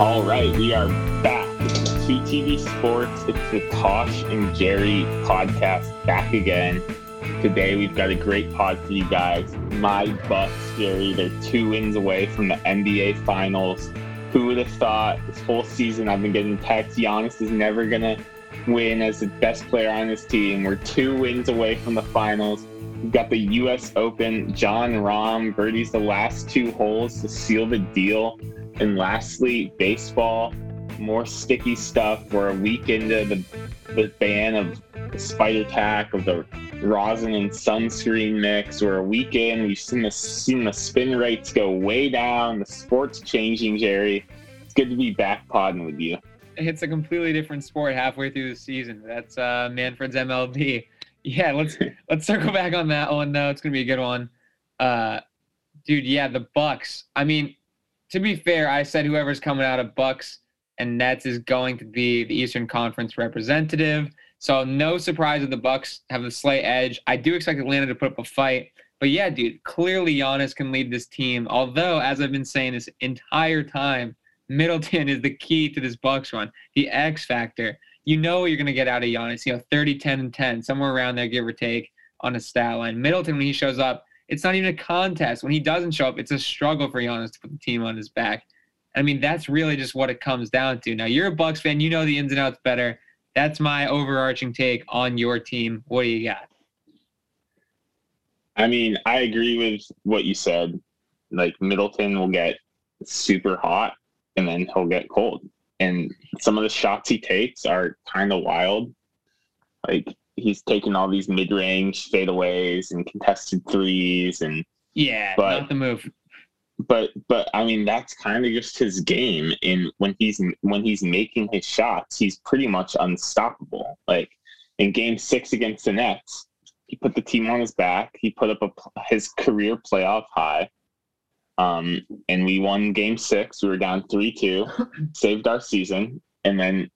All right, we are back. Sweet TV Sports. It's the Tosh and Jerry podcast back again. Today we've got a great pod for you guys. My Bucks, Jerry, they're two wins away from the NBA Finals. Who would have thought this whole season I've been getting texts Giannis is never gonna win as the best player on his team. We're two wins away from the finals. We've got the US Open. Jon Rahm birdies the last two holes to seal the deal. And lastly, baseball, more sticky stuff. We're a week into the, the ban of the spider tack, of the rosin and sunscreen mix. We're a week in. We've seen the, seen the spin rates go way down. The sport's changing, Jerry. It's good to be back podding with you. It's a completely different sport halfway through the season. That's uh, Manfred's MLB. Yeah, let's let's circle back on that one. though. it's gonna be a good one. Uh, dude, yeah, the Bucks. I mean, to be fair, I said whoever's coming out of Bucks and Nets is going to be the Eastern Conference representative. So no surprise that the Bucks have the slight edge. I do expect Atlanta to put up a fight. But yeah, dude, clearly Giannis can lead this team. Although, as I've been saying this entire time, Middleton is the key to this Bucks run, the X factor. You know what you're going to get out of Giannis, you know, 30, 10, and 10, somewhere around there, give or take, on a stat line. Middleton, when he shows up, it's not even a contest. When he doesn't show up, it's a struggle for Giannis to put the team on his back. I mean, that's really just what it comes down to. Now, you're a Bucks fan. You know the ins and outs better. That's my overarching take on your team. What do you got? I mean, I agree with what you said. Like, Middleton will get super hot and then he'll get cold. And some of the shots he takes are kind of wild. Like, he's taking all these mid-range fadeaways and contested threes and yeah, but, not the move. But but I mean that's kind of just his game. And when he's when he's making his shots, he's pretty much unstoppable. Like in Game Six against the Nets, he put the team on his back. He put up a, his career playoff high. Um, and we won Game Six. We were down three two, saved our season, and then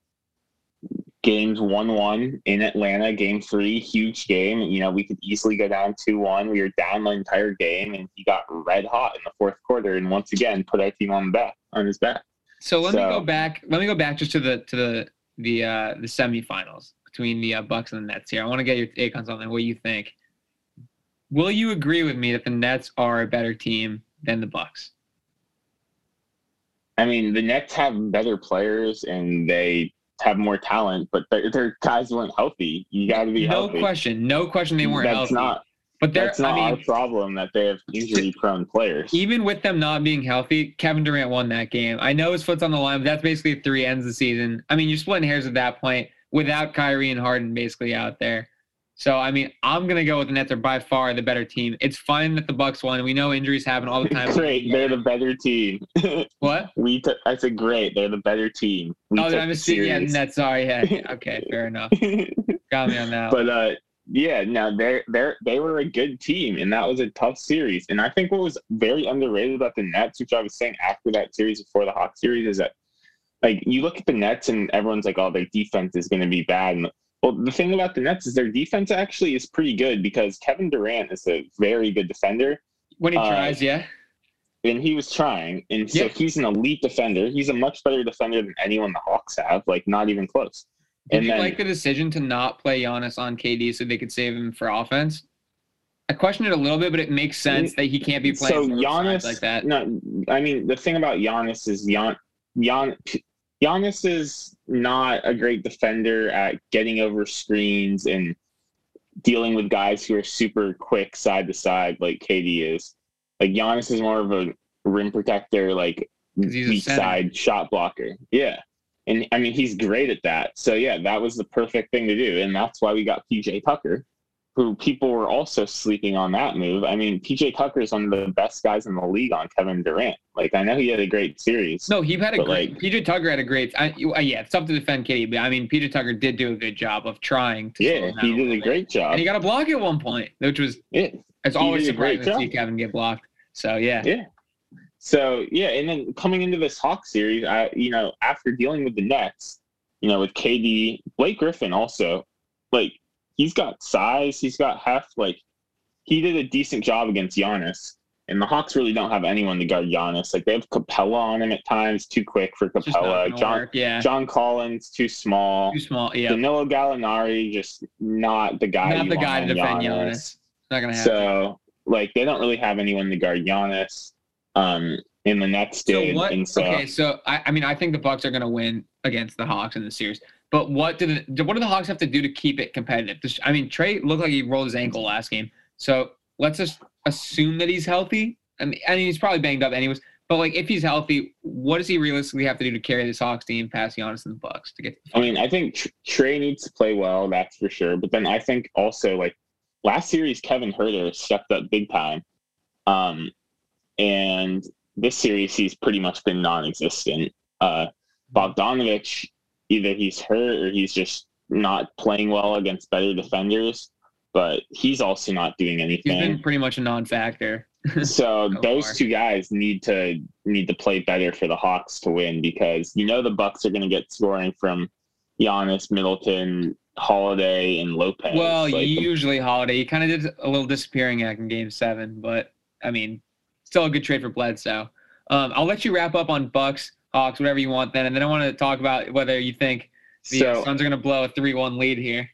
games 1 1 in Atlanta, game three, huge game. You know, we could easily go down 2 1. We were down the entire game, and he got red hot in the fourth quarter and once again put our team on the back on his back. So let so, me go back. Let me go back just to the to the the uh the semifinals between the uh, Bucks and the Nets here. I want to get your take on something. What do you think? Will you agree with me that the Nets are a better team than the Bucks? I mean, the Nets have better players and they have more talent, but their, their guys weren't healthy. You got to be no healthy. No question, no question, they weren't that's healthy. Not, but that's not I mean, our problem that they have injury-prone players. Even with them not being healthy, Kevin Durant won that game. I know his foot's on the line, but that's basically three ends of the season. I mean, you're splitting hairs at that point without Kyrie and Harden basically out there. So I mean, I'm gonna go with the Nets are by far the better team. It's fine that the Bucks won. We know injuries happen all the time. great, they're the better team. what? We I said great. They're the better team. We oh, I'm just yeah, Nets. Sorry, yeah. Okay, fair enough. Got me on that. But uh, yeah, now they're they're they were a good team, and that was a tough series. And I think what was very underrated about the Nets, which I was saying after that series before the Hawks series, is that like you look at the Nets and everyone's like, oh, their defense is going to be bad. And well, the thing about the Nets is their defense actually is pretty good because Kevin Durant is a very good defender. When he uh, tries, yeah. And he was trying, and so yeah. he's an elite defender. He's a much better defender than anyone the Hawks have, like not even close. Did and you then, like the decision to not play Giannis on KD so they could save him for offense? I question it a little bit, but it makes sense that he can't be playing so Giannis, like that. No, I mean the thing about Giannis is Gian, Gian, Giannis is not a great defender at getting over screens and dealing with guys who are super quick side to side like KD is. Like Giannis is more of a rim protector, like weak side shot blocker. Yeah. And I mean he's great at that. So yeah, that was the perfect thing to do. And that's why we got PJ Tucker who people were also sleeping on that move. I mean, PJ Tucker is one of the best guys in the league on Kevin Durant. Like, I know he had a great series. No, he had a great. Like, PJ Tucker had a great. I, yeah, it's tough to defend KD, but I mean, PJ Tucker did do a good job of trying. to Yeah, he did a, a great job, and he got a block at one point, which was. Yeah, it's always surprising to see Kevin get blocked. So yeah. Yeah. So yeah, and then coming into this Hawk series, I you know after dealing with the Nets, you know with KD, Blake Griffin also, like he's got size, he's got heft. Like he did a decent job against Giannis. and the Hawks really don't have anyone to guard Giannis. Like they have Capela on him at times, too quick for It's just not Capela. gonna John work. Yeah. John Collins too small. Too small. Yeah. Danilo Gallinari just not the guy. Not you the want guy to defend Giannis. Giannis. Not gonna happen. So like they don't really have anyone to guard Giannis. Um, in the Nets So did, what? and so okay, so I, I mean, I think the Bucks are going to win against the Hawks in the series. But what the do- what do the Hawks have to do to keep it competitive? I mean, Trey looked like he rolled his ankle last game, so let's just assume that he's healthy. I mean, I mean, he's probably banged up anyways. But like, if he's healthy, what does he realistically have to do to carry this Hawks team past Giannis and the Bucks to get? To the I mean, I think Trey needs to play well, that's for sure. But then I think also like last series, Kevin Huerter stepped up big time, um, and this series he's pretty much been non-existent. Uh, Bogdanovic, either he's hurt or he's just not playing well against better defenders, but he's also not doing anything. He's been pretty much a non-factor. so so those far. two guys need to need to play better for the Hawks to win because you know the Bucks are going to get scoring from Giannis, Middleton, Holiday, and Lopez. Well, Like, usually Holiday. He kind of did a little disappearing act in Game Seven, but I mean, still a good trade for Bledsoe. Um, I'll let you wrap up on Bucks, Hawks, whatever you want then, and then I want to talk about whether you think the uh, so Suns are going to blow a three-one lead here.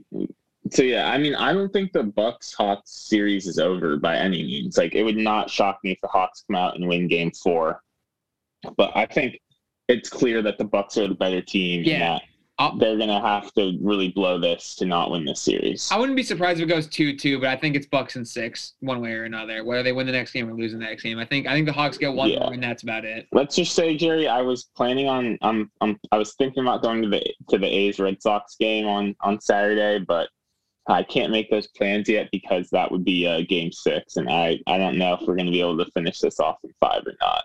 so yeah, I mean, I don't think the Bucks Hawks series is over by any means. Like, it would not shock me if the Hawks come out and win Game Four, but I think it's clear that the Bucks are the better team. Yeah. I'll- they're gonna have to really blow this to not win this series. I wouldn't be surprised if it goes two-two, but I think it's Bucks and six, one way or another. Whether they win the next game or lose the next game, I think I think the Hawks get one Yeah. more, and that's about it. let's just say, Jerry, I was planning on um, um I was thinking about going to the to the A's Red Sox game on on Saturday, but I can't make those plans yet because that would be uh, Game Six, and I I don't know if we're going to be able to finish this off in five or not.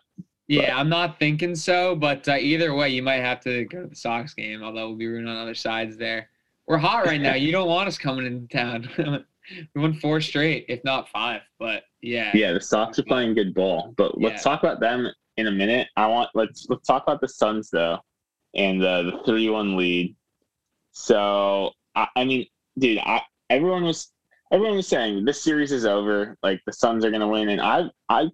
Yeah, I'm not thinking so, but uh, either way, you might have to go to the Sox game, although we'll be rooting on other sides there. We're hot right now. You don't want us coming into town. we won four straight, if not five. But yeah, Yeah, the Sox are playing good ball, but let's Yeah. talk about them in a minute. I want let's let's talk about the Suns though, and uh, the three one lead. So I, I mean, dude, I everyone was everyone was saying this series is over. Like the Suns are gonna win, and I I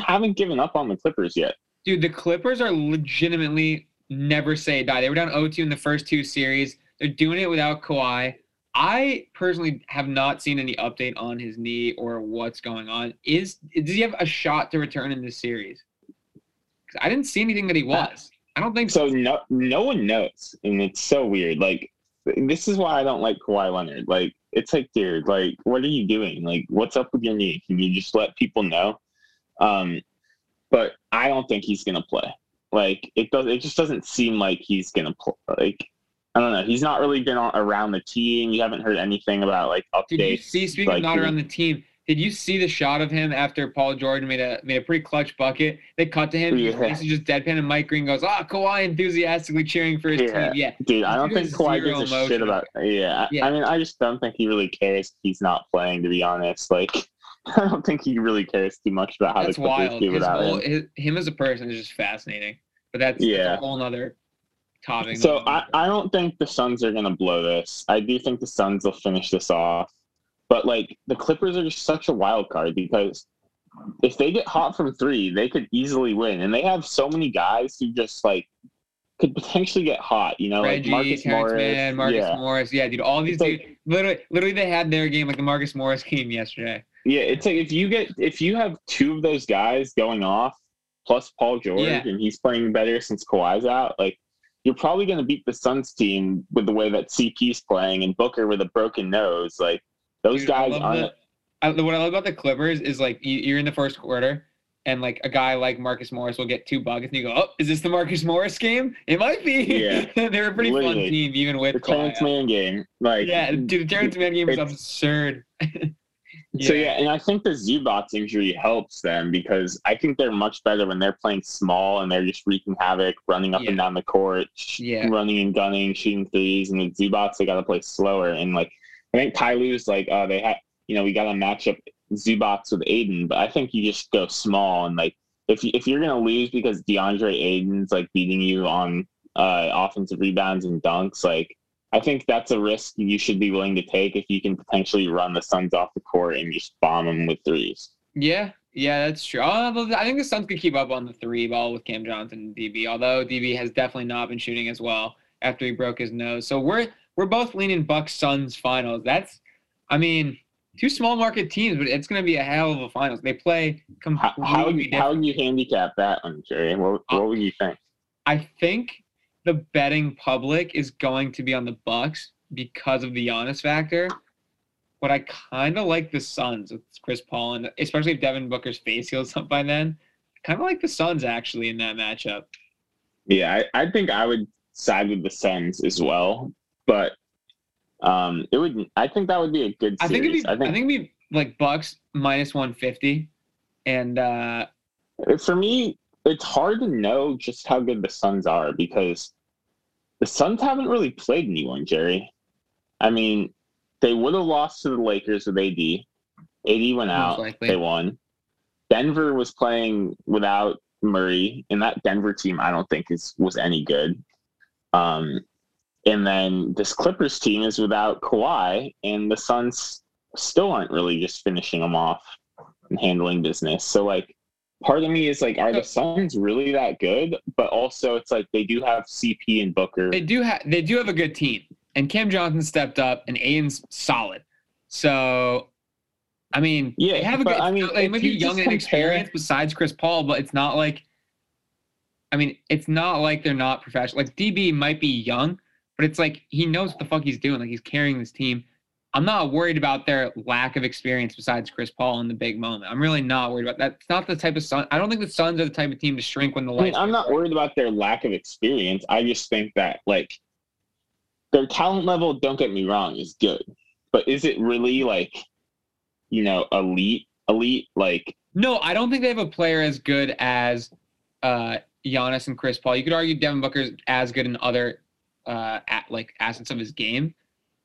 haven't given up on the Clippers yet. dude, the Clippers are legitimately never say die. They were down 0-2 in the first two series. They're doing it without Kawhi. I personally have not seen any update on his knee or what's going on. Is does he have a shot to return in this series? I didn't see anything that he uh, was. I don't think so. So no no one knows, and it's so weird. Like this is why I don't like Kawhi Leonard. Like it's like, dude, like what are you doing? Like what's up with your knee? Can you just let people know? Um, but I don't think he's gonna play. Like it does. It just doesn't seem like he's gonna play. Like I don't know. He's not really been on, around the team. You haven't heard anything about like updates. Did you see? Speaking of not around the team, did you see the shot of him after Paul Jordan made a made a pretty clutch bucket? They cut to him. Yeah. is just deadpan, and Mike Breen goes, "Ah, Kawhi enthusiastically cheering for his Yeah. team." Yeah, Dude, I don't think Kawhi gives a emotion shit about. Yeah, Yeah. I mean, I just don't think he really cares. He's not playing, to be honest. Like, I don't think he really cares too much about how that's the Clippers wild. do without whole, him. his, him as a person is just fascinating. But that's, that's Yeah. a whole nother topic. So I, I don't think the Suns are gonna blow this. I do think the Suns will finish this off, but like the Clippers are just such a wild card because if they get hot from three, they could easily win, and they have so many guys who just like could potentially get hot. You know, Reggie, like Marcus Terrence Morris. Mann, Marcus yeah. Morris. Yeah, dude, all these It's like- dudes. Literally, literally, they had their game like the Marcus Morris game yesterday. Yeah, it's like if you get if you have two of those guys going off, plus Paul George, Yeah. and he's playing better since Kawhi's out, like you're probably going to beat the Suns team with the way that CP's playing and Booker with a broken nose. Like those Dude, guys aren't. the- what I love about the Clippers is like you, you're in the first quarter, and like a guy like Marcus Morris will get two buckets, and you go, "Oh, is this the Marcus Morris game? It might be." Yeah. they're a pretty fun Literally. team, even with the Terrence. Mann game, like Yeah, dude, the Terrence Mann game is it's- So yeah, and I think the Zubac injury helps them because I think they're much better when they're playing small and they're just wreaking havoc, running up Yeah. and down the court, sh- Yeah. running and gunning, shooting threes. And the Zubac they got to play slower. And like I think Ty Lue's like, uh, they had, you know, we got to match up Zubac with Ayton, but I think you just go small and like if you, if you're gonna lose because DeAndre Ayton's like beating you on uh, offensive rebounds and dunks, like I think that's a risk you should be willing to take if you can potentially run the Suns off the court and just bomb them with threes. Yeah, Yeah, that's true. Although I think the Suns could keep up on the three ball with Cam Johnson and DB. Although DB has definitely not been shooting as well after he broke his nose. So we're we're both leaning Bucks Suns finals. That's, I mean, two small market teams, but it's going to be a hell of a finals. They play How, completely how, would you, how would you handicap that one, Jerry? What, what uh, would you think? I think the betting public is going to be on the Bucks because of the Giannis factor. But I kind of like the Suns with Chris Paul, and especially if Devin Booker's face heals up by then. Kind of like the Suns actually in that matchup. Yeah, I, I think I would side with the Suns as well, but um, it would. I think that would be a good. Series. I think it'd be. I I think, it'd be like Bucks minus one fifty, and uh, for me, it's hard to know just how good the Suns are because the Suns haven't really played anyone, Jerry. I mean, they would have lost to the Lakers with AD. AD went out. They won. Denver was playing without Murray, and that Denver team I don't think is was any good. Um, and then this Clippers team is without Kawhi, and the Suns still aren't really just finishing them off and handling business. So like, part of me is like, are the Suns really that good? But also, it's like they do have CP and Booker. they do have they do have a good team, and Cam Johnson stepped up, and Ayton's solid. So, I mean, Yeah, they have a good. I mean, they if might be young and inexperienced besides Chris Paul, but it's not like. I mean, it's not like they're not professional. Like DB might be young, but it's like he knows what the fuck he's doing. Like he's carrying this team. I'm not worried about their lack of experience besides Chris Paul in the big moment. I'm really not worried about that. It's not the type of Sun. I don't think the Suns are the type of team to shrink when the I mean, lights. I'm not worried about their lack of experience. I just think that like their talent level, don't get me wrong, is good. But is it really like, you know, elite, elite? Like, No, I don't think they have a player as good as uh, Giannis and Chris Paul. You could argue Devin Booker's as good in other uh, at, like assets of his game,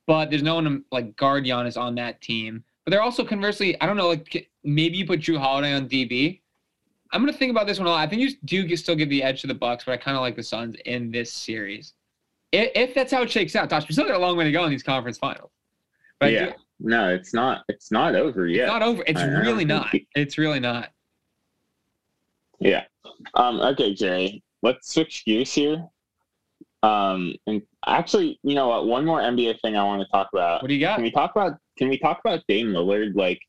but there's no one to like guard Giannis on that team. But they're also conversely, I don't know, like maybe you put Jrue Holiday on DB. I'm gonna think about this one a lot. I think you do still give the edge to the Bucks, but I kind of like the Suns in this series. If, if that's how it shakes out, Tosh, we still got a long way to go in these conference finals. But I do- yeah, no, it's not. It's not over yet. it's not over. It's I know. really not. It's really not. Yeah. Um, okay, Jerry, let's switch gears here. Um, and actually, you know what? One more NBA thing I want to talk about. What do you got? Can we talk about? Can we talk about Dame Lillard? Like,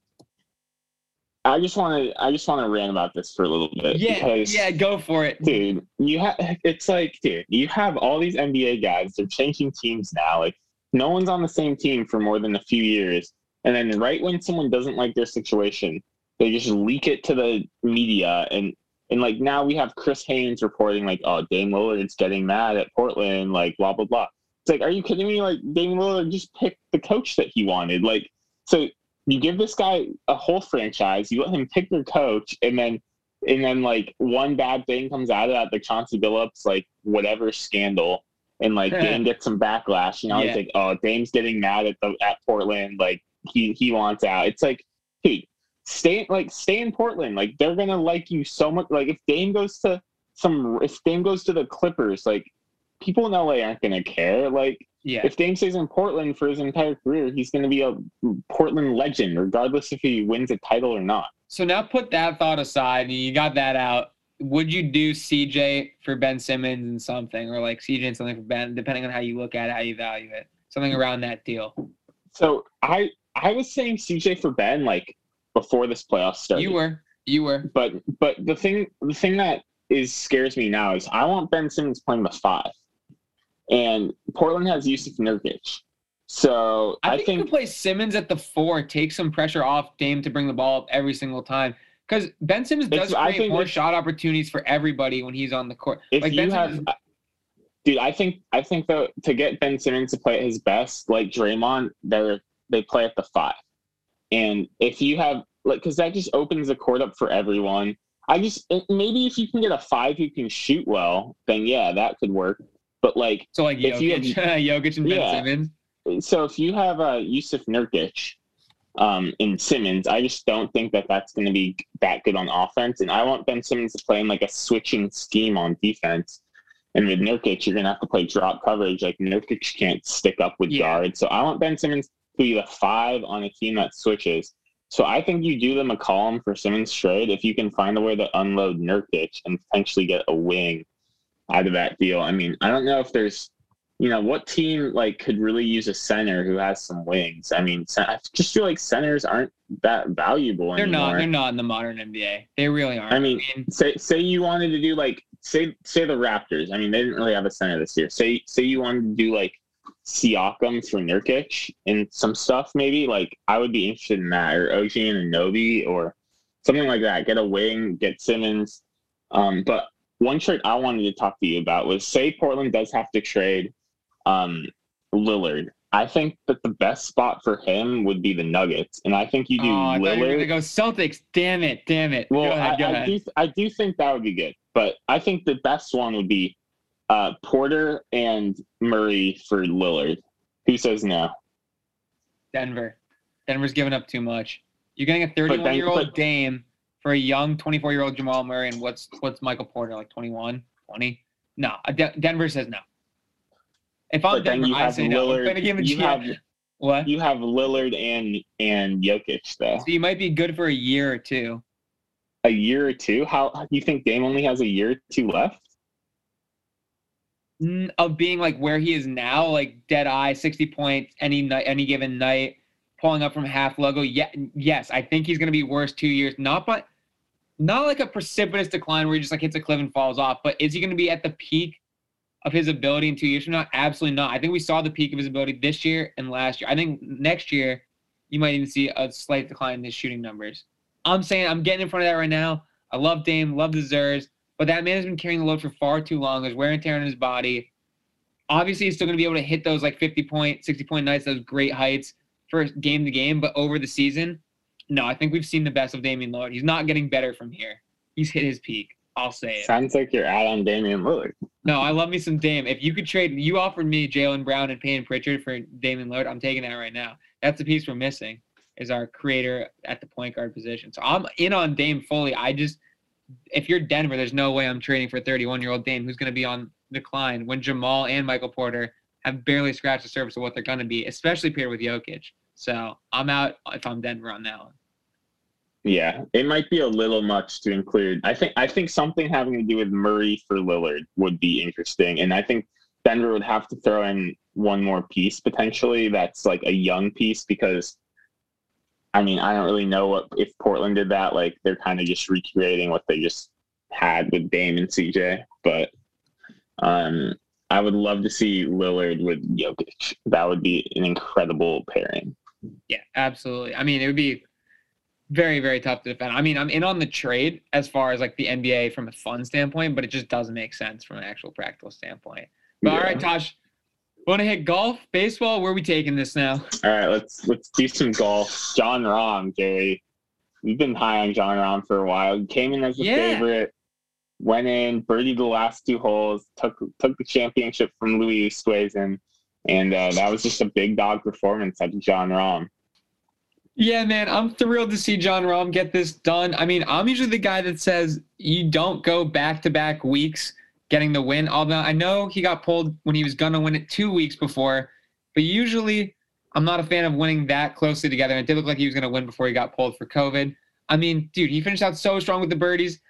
I just want to. I just want to rant about this for a little bit. Yeah, because, yeah, go for it. dude, you have. It's like, dude, you have all these NBA guys. They're changing teams now. Like, no one's on the same team for more than a few years, and then right when someone doesn't like their situation, they just leak it to the media and and like now we have Chris Haynes reporting like, oh, Dame Lillard's getting mad at Portland, like blah blah blah. It's like, are you kidding me? Like Dame Lillard just picked the coach that he wanted. Like, so you give this guy a whole franchise, you let him pick your coach, and then and then like one bad thing comes out of that, the Chauncey Billups like whatever scandal, and like Dame gets some backlash. You know, Yeah. it's like, oh, Dame's getting mad at the at Portland, like he he wants out. It's like, dude, stay like stay in Portland. Like they're gonna like you so much. Like if Dame goes to some, if Dame goes to the Clippers, like people in LA aren't gonna care. Like Yeah. if Dame stays in Portland for his entire career, he's gonna be a Portland legend, regardless if he wins a title or not. So now put that thought aside. and You got that out. Would you do CJ for Ben Simmons and something, or like CJ and something for Ben, depending on how you look at it, how you value it, something around that deal? So I I was saying CJ for Ben like before this playoff started. You were, you were. but but the thing the thing that is scares me now is I want Ben Simmons playing the five, and Portland has Jusuf Nurkic. So I I, think, you think could play Simmons at the four, take some pressure off Dame to bring the ball up every single time. Because Ben Simmons does create more shot opportunities for everybody when he's on the court. if like you Ben have, Simmons, dude, I think I think though to get Ben Simmons to play at his best, like Draymond, they they play at the five, and if you have like because that just opens the court up for everyone. I just maybe if you can get a five who can shoot well, then yeah, that could work. But like so like if you have- Jokic, Jokic and Ben Yeah. Simmons. so if you have uh, Jusuf Nurkic um, and Simmons, I just don't think that that's going to be that good on offense. And I want Ben Simmons to play in like a switching scheme on defense. And with Nurkic, you're going to have to play drop coverage. Like Nurkic can't stick up with Yeah. guards. So I want Ben Simmons be the five on a team that switches. So I think you do them the McCollum for Simmons trade if you can find a way to unload Nurkic and potentially get a wing out of that deal. I mean, I don't know if there's, you know, what team like could really use a center who has some wings. I mean, I just feel like centers aren't that valuable They're anymore. not. They're not in the modern NBA. They really aren't. I mean, say say you wanted to do like say say the Raptors. I mean, they didn't really have a center this year. Say say you wanted to do like Siakam for Nurkic and some stuff maybe. Like I would be interested in that or OG Anunoby or something like that. Get a wing, get Simmons. Um, but one trade I wanted to talk to you about was say Portland does have to trade um, Lillard. I think that the best spot for him would be the Nuggets, and I think you do oh, I thought you were Lillard. gonna go Celtics. Damn it! Damn it! Well, ahead. I, I do I do think that would be good, but I think the best one would be uh, Porter and Murray for Lillard. Who says no? Denver. Denver's giving up too much. You're getting a 31 year old Dame for a young 24 year old Jamal Murray, and what's what's Michael Porter like 21, 20? No, uh, De- Denver says no. If I'm Denver, I say no. I'm gonna give a You have What? you have Lillard and and Jokic though. So you might be good for a year or two. A year or two. How you think Dame only has a year or two left? Of being like where he is now, like dead eye, 60 points any night, any given night, pulling up from half logo. Yeah, yes, I think he's gonna be worse two years. Not but not like a precipitous decline where he just like hits a cliff and falls off. But is he gonna be at the peak of his ability in two years from now? Absolutely not. I think we saw the peak of his ability this year and last year. I think next year you might even see a slight decline in his shooting numbers. I'm saying I'm getting in front of that right now. I love Dame, love the Zers, but that man has been carrying the load for far too long. There's wear and tear on his body. Obviously, he's still going to be able to hit those like 50 point, 60 point nights, those great heights for game to game, but over the season, no, I think we've seen the best of Damian Lillard. He's not getting better from here. He's hit his peak. I'll say it. Sounds like you're out on Damian Lillard. No, I love me some Dame. If you could trade, you offered me Jaylen Brown and Payne Pritchard for Damian Lillard. I'm taking that right now. That's the piece we're missing is our creator at the point guard position. So I'm in on Dame fully. I just, if you're Denver, there's no way I'm trading for 31 year old Dame who's going to be on decline when Jamal and Michael Porter have barely scratched the surface of what they're going to be, especially paired with Jokic. So I'm out if I'm Denver on that one. Yeah, it might be a little much to include. I think I think something having to do with Murray for Lillard would be interesting, and I think Denver would have to throw in one more piece potentially. That's like a young piece because, I mean, I don't really know what if Portland did that. Like they're kind of just recreating what they just had with Dame and CJ, but um, I would love to see Lillard with Jokic. That would be an incredible pairing. Yeah, absolutely. I mean, it would be very, very tough to defend. I mean, I'm in on the trade as far as like the NBA from a fun standpoint, but it just doesn't make sense from an actual practical standpoint. But all Yeah. right, Tosh, want to hit golf, baseball? Where are we taking this now? All right, let's let's do some golf. Jon Rahm, Gary. We've been high on Jon Rahm for a while. He came in as a Yeah. favorite, went in, birdied the last two holes, took took the championship from Louis Oosthuizen, and uh, that was just a big dog performance out of Jon Rahm. Yeah, man, I'm thrilled to see Jon Rahm get this done. I mean, I'm usually the guy that says you don't go back to back weeks getting the win. Although I know he got pulled when he was gonna win it two weeks before, but usually I'm not a fan of winning that closely together. And it did look like he was gonna win before he got pulled for COVID. I mean, dude, he finished out so strong with the birdies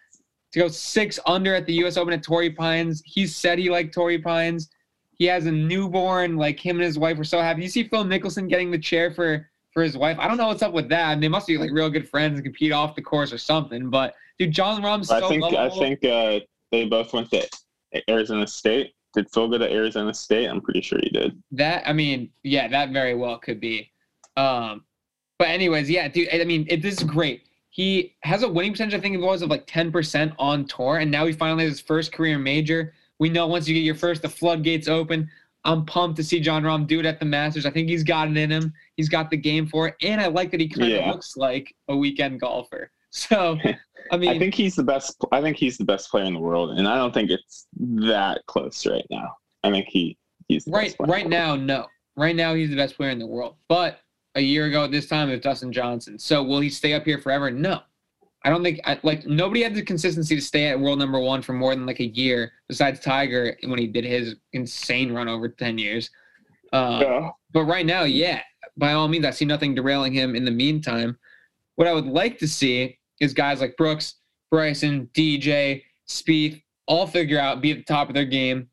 to go six under at the U.S. Open at Torrey Pines. He said he liked Torrey Pines. He has a newborn. Like him and his wife were so happy. You see Phil Mickelson getting the chair for for his wife. I don't know what's up with that. they must be like real good friends and compete off the course or something. But dude, Jon Rahm's so I think I think uh, they both went to Arizona State. Did Phil go to Arizona State? I'm pretty sure he did. that I mean, yeah, that very well could be. Um, but anyways, yeah, dude. I mean, it, this is great. He has a winning percentage, I think it was of like 10% on tour, and now he finally has his first career major. We know once you get your first, the floodgates open. I'm pumped to see Jon Rahm do it at the Masters. I think he's got it in him. He's got the game for it, and I like that he kind of Yeah. looks like a weekend golfer. So, I mean, I think he's the best. I think he's the best player in the world, and I don't think it's that close right now. I think he he's the right best right in the world. now, no. Right now, he's the best player in the world. But a year ago at this time, it was Dustin Johnson. So will he stay up here forever? No. I don't think I, like nobody had the consistency to stay at world number one for more than like a year, besides Tiger when he did his insane run over ten years. Uh, Yeah. But right now, yeah, by all means, I see nothing derailing him in the meantime. What I would like to see is guys like Brooks, Bryson, DJ, Spieth all figure out, be at the top of their game,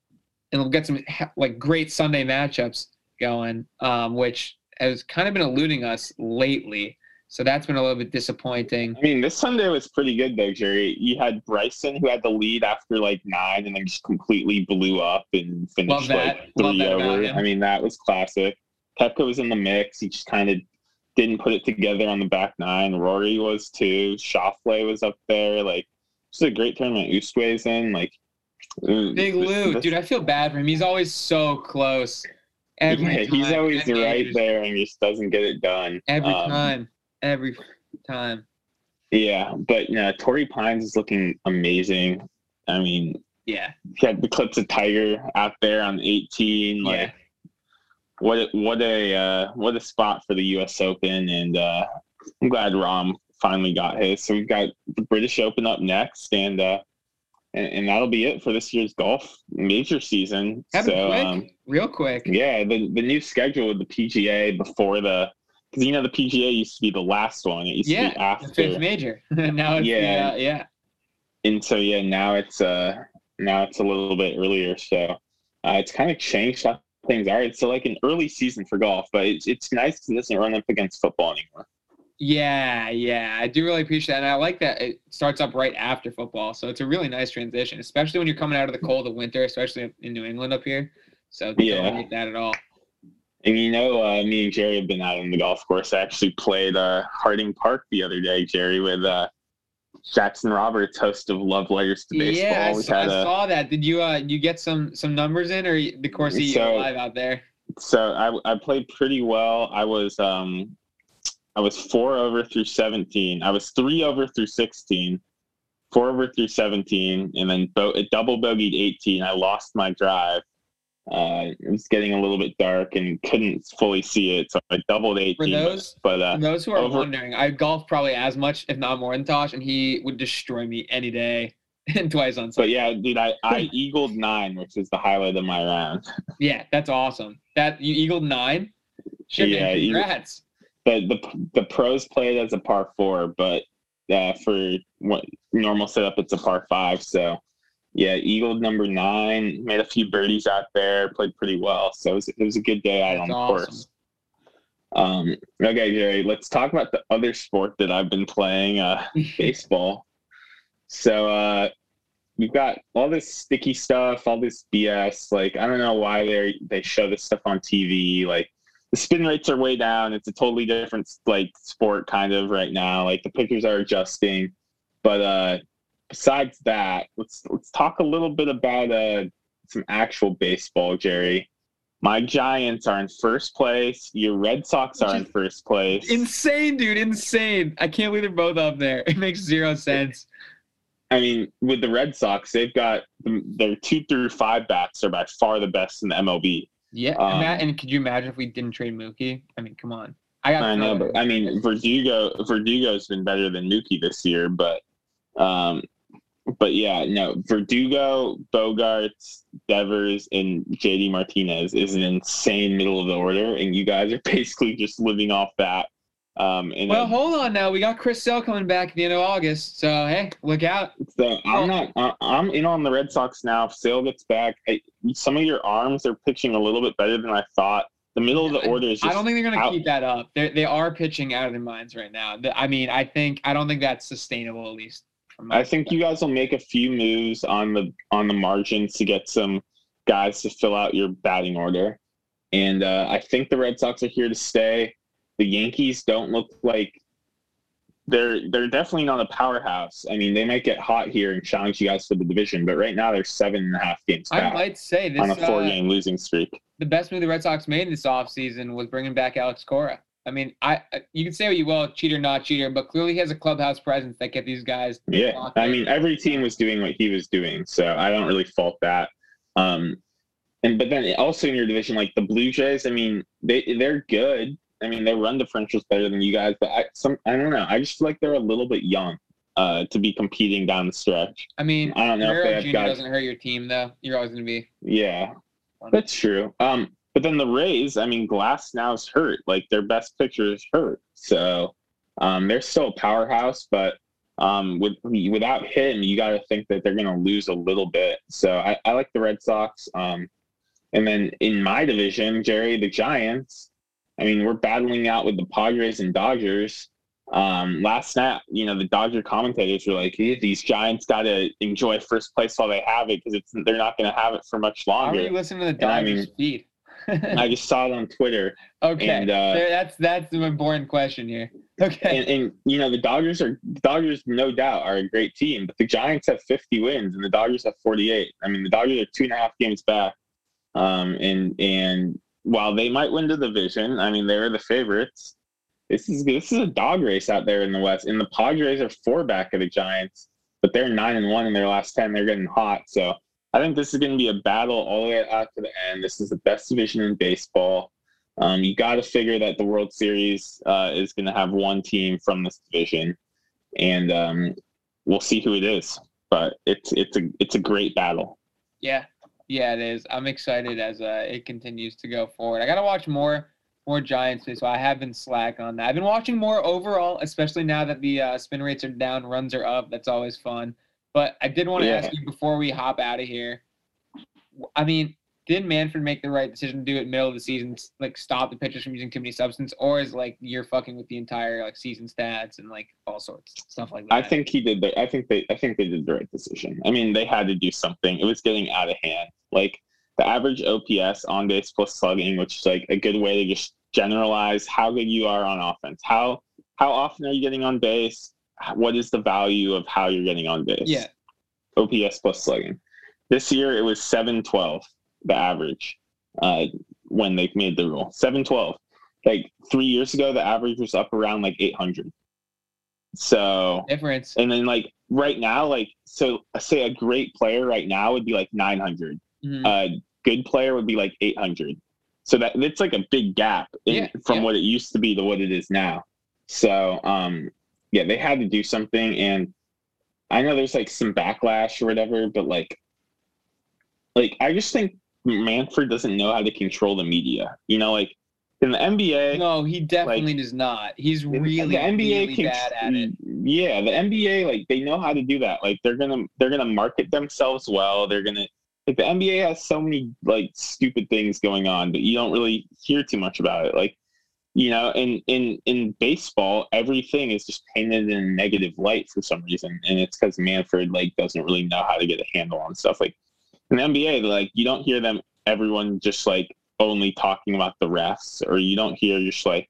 and they'll get some like great Sunday matchups going, um, which has kind of been eluding us lately. So that's been a little bit disappointing. I mean, this Sunday was pretty good though, Jerry. You had Bryson who had the lead after like nine and then just completely blew up and finished like three over. I mean, that was classic. Koepka was in the mix. He just kind of didn't put it together on the back nine. Rory was too. Schauffele was up there. Like, it's a great tournament. Oosthuizen. Like, Big Lou, dude, I feel bad for him. He's always so close. Every yeah, he's always right there and just doesn't get it done. Every um, time. Every time. Yeah, but yeah, Torrey Pines is looking amazing. I mean, yeah, he had the clips of Tiger out there on 18. Like, yeah. What a, what a uh, what a spot for the U.S. Open, and uh, I'm glad Rahm finally got his. So we've got the British Open up next, and uh, and, and, that'll be it for this year's golf major season. so, quick, um, real quick. Yeah, the the new schedule with the PGA before the because you know the PGA used to be the last one. It used yeah, to be after the fifth major. now it's yeah, the, uh, yeah. And so yeah, now it's uh now it's a little bit earlier. So uh, it's kind of changed how things are. It's like an early season for golf, but it's it's nice because it doesn't run up against football anymore. Yeah, yeah, I do really appreciate that, and I like that it starts up right after football. So it's a really nice transition, especially when you're coming out of the cold of winter, especially in New England up here. So yeah, don't hate that at all. And you know, uh, me and Jerry have been out on the golf course. I actually played uh, Harding Park the other day, Jerry, with uh, Jackson Roberts, host of Love Letters to Baseball. Yeah, I, saw, I saw, that. Did you uh, you get some some numbers in, or the course you so, live out there? So I I played pretty well. I was um I was four over through 17. I was three over through 16, four over through 17, and then bo- double bogeyed 18. I lost my drive. Uh, it was getting a little bit dark and couldn't fully see it, so I doubled 18. For those, but uh, those who are over- wondering, I golf probably as much, if not more, than Tosh, and he would destroy me any day. and twice on Sunday. But yeah, dude, I, I eagled nine, which is the highlight of my round. yeah, that's awesome. That you eagled nine. Shit, yeah, congrats the the the pros play it as a par four, but uh, for what normal setup, it's a par five. So yeah, Eagle number nine made a few birdies out there, played pretty well. So it was, it was a good day out That's on the awesome. course. Um, okay, Jerry, let's talk about the other sport that I've been playing, uh, baseball. So uh, we've got all this sticky stuff, all this BS. Like I don't know why they they show this stuff on TV. Like the spin rates are way down. It's a totally different like sport kind of right now. Like the pitchers are adjusting. But uh besides that, let's let's talk a little bit about uh some actual baseball, Jerry. My Giants are in first place. Your Red Sox are in first place. Insane, dude. Insane. I can't believe they're both up there. It makes zero sense. I mean, with the Red Sox, they've got their two through five bats are by far the best in the MLB. Yeah, um, and, that, and could you imagine if we didn't trade Mookie? I mean, come on. I got. I know, but I mean, Verdugo Verdugo's been better than Mookie this year, but um, but yeah, no, Verdugo, Bogaerts, Devers, and JD Martinez is an insane middle of the order, and you guys are basically just living off that um, well, a, hold on now. We got Chris Sale coming back at the end of August, so hey, look out. So I'm not. I'm in on the Red Sox now. If Sale gets back, I, some of your arms are pitching a little bit better than I thought. The middle of the order is. I don't think they're going to keep that up. They they are pitching out of their minds right now. I mean, I think I don't think that's sustainable at least. I think you guys will make a few moves on the on the margins to get some guys to fill out your batting order, and uh, I think the Red Sox are here to stay the Yankees don't look like they're they're definitely not a powerhouse. I mean, they might get hot here and challenge you guys for the division, but right now they're seven and a half games back. I might say this on a four game uh, losing streak. The best move the Red Sox made in this offseason was bringing back Alex Cora. I mean, I you can say what you will, cheater not cheater, but clearly he has a clubhouse presence that get these guys. Yeah, I mean, every team was doing what he was doing, so I don't really fault that. Um, and but then also in your division, like the Blue Jays, I mean, they they're good. I mean, their run differential's better than you guys, but I some I don't know. I just feel like they're a little bit young uh, to be competing down the stretch. I mean, I don't know if they have guys... doesn't hurt your team though. You're always going to be. Yeah, that's true. Um, but then the Rays, I mean, Glasnow is hurt. Like their best pitcher is hurt. So Um, they're still a powerhouse, but um, with without him, you got to think that they're going to lose a little bit. So I, I like the Red Sox. Um, and then in my division, Jerry, the Giants. I mean, we're battling out with the Padres and Dodgers. Um, last night, you know, the Dodger commentators were like, hey, "These Giants got to enjoy first place while they have it because they're not going to have it for much longer." How are you listening to the Dodgers I mean, feed? I just saw it on Twitter. Okay, and, uh, that's that's an important question here. Okay, and, and, you know the Dodgers are Dodgers, no doubt, are a great team, but the Giants have 50 wins and the Dodgers have 48. I mean, the Dodgers are two and a half games back, um, and and while they might win the division, I mean they're the favorites. This is this is a dog race out there in the West, and the Padres are four back of the Giants, but they're nine and one in their last ten. They're getting hot, so I think this is going to be a battle all the way out to the end. This is the best division in baseball. Um, you got to figure that the World Series uh, is going to have one team from this division, and um, we'll see who it is. But it's it's a it's a great battle. Yeah, yeah, it is. I'm excited as uh, it continues to go forward. I got to watch more more Giants so I have been slack on that. I've been watching more overall, especially now that the uh, spin rates are down, runs are up. That's always fun. But I did want to yeah. ask you before we hop out of here. I mean, did Manfred make the right decision to do it middle of the season, like stop the pitchers from using too many substance, or is like you're fucking with the entire like season stats and like all sorts stuff like that? I think he did. The, I think they. I think they did the right decision. I mean, they had to do something. It was getting out of hand. Like the average OPS on base plus slugging, which is like a good way to just generalize how good you are on offense. How how often are you getting on base? What is the value of how you're getting on base? Yeah. OPS plus slugging. This year it was 712, the average, uh, when they made the rule. 712. Like three years ago, the average was up around like 800. So difference. And then like right now, like so, say a great player right now would be like 900. Mm-hmm. A good player would be like 800. So that it's like a big gap in, yeah, from yeah. what it used to be to what it is now. So um, yeah, they had to do something. And I know there's like some backlash or whatever, but like, like I just think Manfred doesn't know how to control the media. You know, like in the NBA. No, he definitely like, does not. He's really the NBA really can, bad at it. Yeah, the NBA like they know how to do that. Like they're gonna they're gonna market themselves well. They're gonna like the NBA has so many like stupid things going on, but you don't really hear too much about it. Like you know in in in baseball everything is just painted in a negative light for some reason and it's because manfred like doesn't really know how to get a handle on stuff. Like in the nba like you don't hear them everyone just like only talking about the refs or you don't hear just like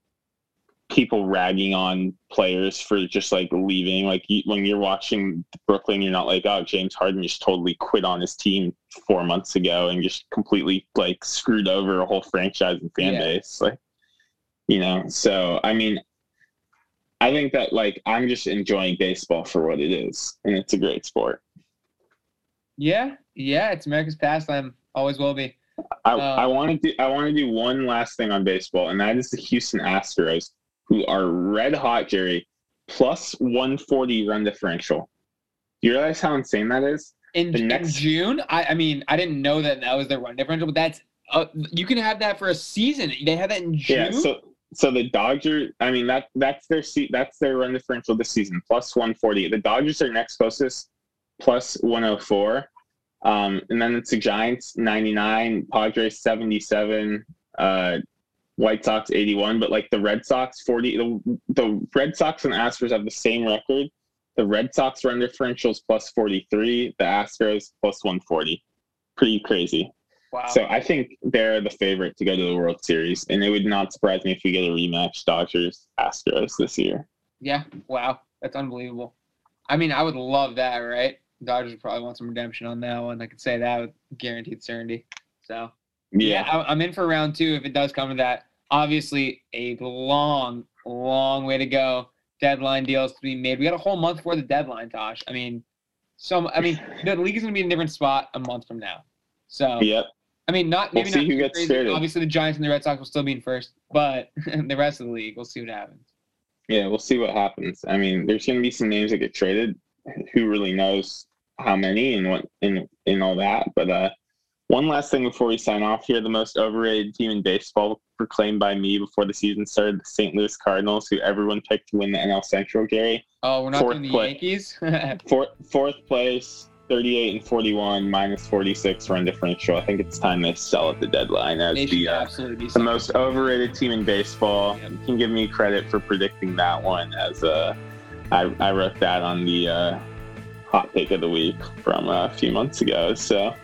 people ragging on players for just like leaving. Like you, when you're watching brooklyn you're not like oh james harden just totally quit on his team four months ago and just completely like screwed over a whole franchise and fan yeah. base. Like you know? So i mean i think that like i'm just enjoying baseball for what it is and it's a great sport. Yeah yeah it's america's pastime always will be. I, um, I want to do i want to do one last thing on baseball and that is the houston astros who are red hot jerry plus 140 run differential. Do you realize how insane that is? In, the next... in june? I, I mean i didn't know that that was their run differential but that's uh, you can have that for a season. They have that in June. Yeah, so so the Dodgers, I mean that that's their seat that's their run differential this season, plus 140. The Dodgers are next closest, plus 104. Um, and then it's the Giants 99, Padres 77, uh, White Sox 81. But like the Red Sox 40, the, the Red Sox and Astros have the same record. The Red Sox run differential is plus 43, the Astros plus 140. Pretty crazy. Wow. So I think they're the favorite to go to the World Series, and it would not surprise me if we get a rematch Dodgers Astros this year. Yeah. Wow. That's unbelievable. I mean, I would love that, right? Dodgers probably want some redemption on that one. I could say that with guaranteed certainty. So yeah, yeah I'm in for round two if it does come to that. Obviously, a long, long way to go. Deadline deals to be made. We got a whole month for the deadline, Tosh. I mean, so I mean, the league is going to be in a different spot a month from now. So yep. I mean, not maybe we'll not who gets. Obviously, the Giants and the Red Sox will still be in first, but the rest of the league, we'll see what happens. Yeah, we'll see what happens. I mean, there's going to be some names that get traded. Who really knows how many and what and and all that? But uh, One last thing before we sign off here: the most overrated team in baseball, proclaimed by me before the season started, the St. Louis Cardinals, who everyone picked to win the NL Central. Gary, Oh, we're not Fourth doing the. Yankees. fourth fourth place, thirty-eight and forty-one, minus forty-six run differential. I think it's time they sell at the deadline as they the uh, the most overrated team in baseball. You can give me credit for predicting that one as uh, I, I wrote that on the uh, hot pick of the week from uh, a few months ago. So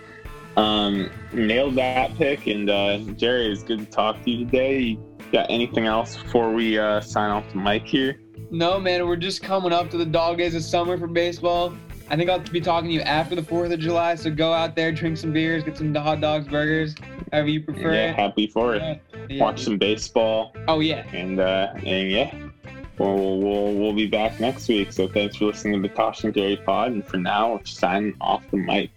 um, nailed that pick. And uh, Jerry, it's good to talk to you today. You got anything else before we uh, sign off the mic here? No, man, we're just coming up to the dog days of summer for baseball. I think I'll be talking to you after the 4th of July, so go out there, drink some beers, get some hot dogs, burgers, however you prefer Yeah, happy for it. Yeah. Watch some baseball, Oh, yeah. and uh, and yeah, we'll, we'll we'll be back next week. So thanks for listening to the Tosh and Gary Pod, and for now, we're signing off the mic.